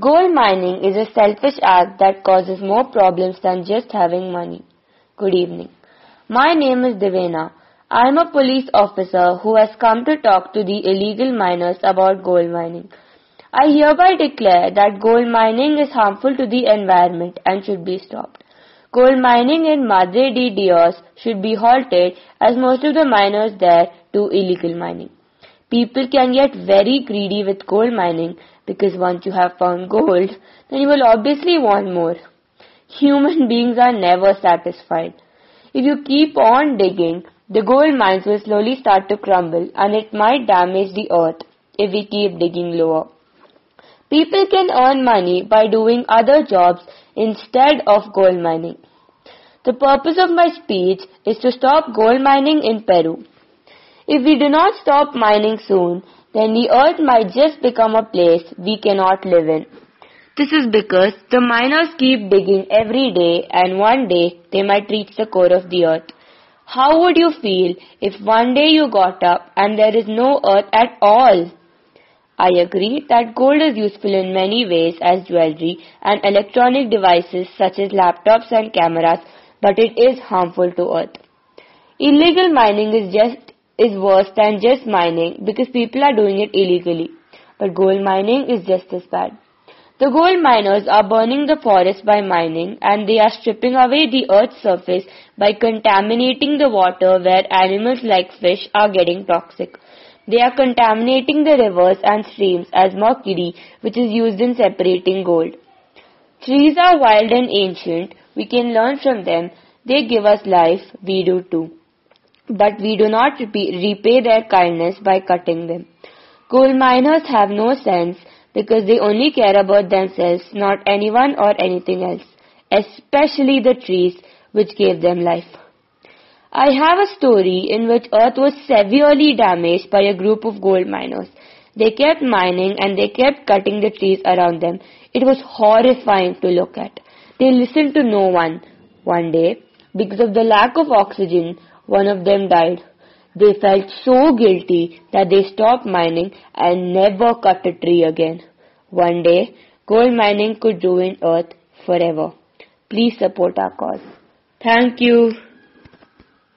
Gold mining is a selfish act that causes more problems than just having money. Good evening. My name is Devena. I am a police officer who has come to talk to the illegal miners about gold mining. I hereby declare that gold mining is harmful to the environment and should be stopped. Gold mining in Madre de Dios should be halted as most of the miners there do illegal mining. People can get very greedy with gold mining because once you have found gold, then you will obviously want more. Human beings are never satisfied. If you keep on digging, the gold mines will slowly start to crumble and it might damage the earth if we keep digging lower. People can earn money by doing other jobs instead of gold mining. The purpose of my speech is to stop gold mining in Peru. If we do not stop mining soon, then the earth might just become a place we cannot live in. This is because the miners keep digging every day and one day they might reach the core of the earth. How would you feel if one day you got up and there is no earth at all? I agree that gold is useful in many ways as jewelry and electronic devices such as laptops and cameras, but it is harmful to earth. Illegal mining is just is worse than just mining because people are doing it illegally. But gold mining is just as bad. The gold miners are burning the forest by mining and they are stripping away the earth's surface by contaminating the water where animals like fish are getting toxic. They are contaminating the rivers and streams as mercury, which is used in separating gold. Trees are wild and ancient. We can learn from them. They give us life. We do too. But we do not repay their kindness by cutting them. Coal miners have no sense because they only care about themselves, not anyone or anything else, especially the trees which gave them life. I have a story in which earth was severely damaged by a group of gold miners. They kept mining and they kept cutting the trees around them. It was horrifying to look at. They listened to no one. One day, because of the lack of oxygen, one of them died. They felt so guilty that they stopped mining and never cut a tree again. One day, gold mining could ruin earth forever. Please support our cause. Thank you.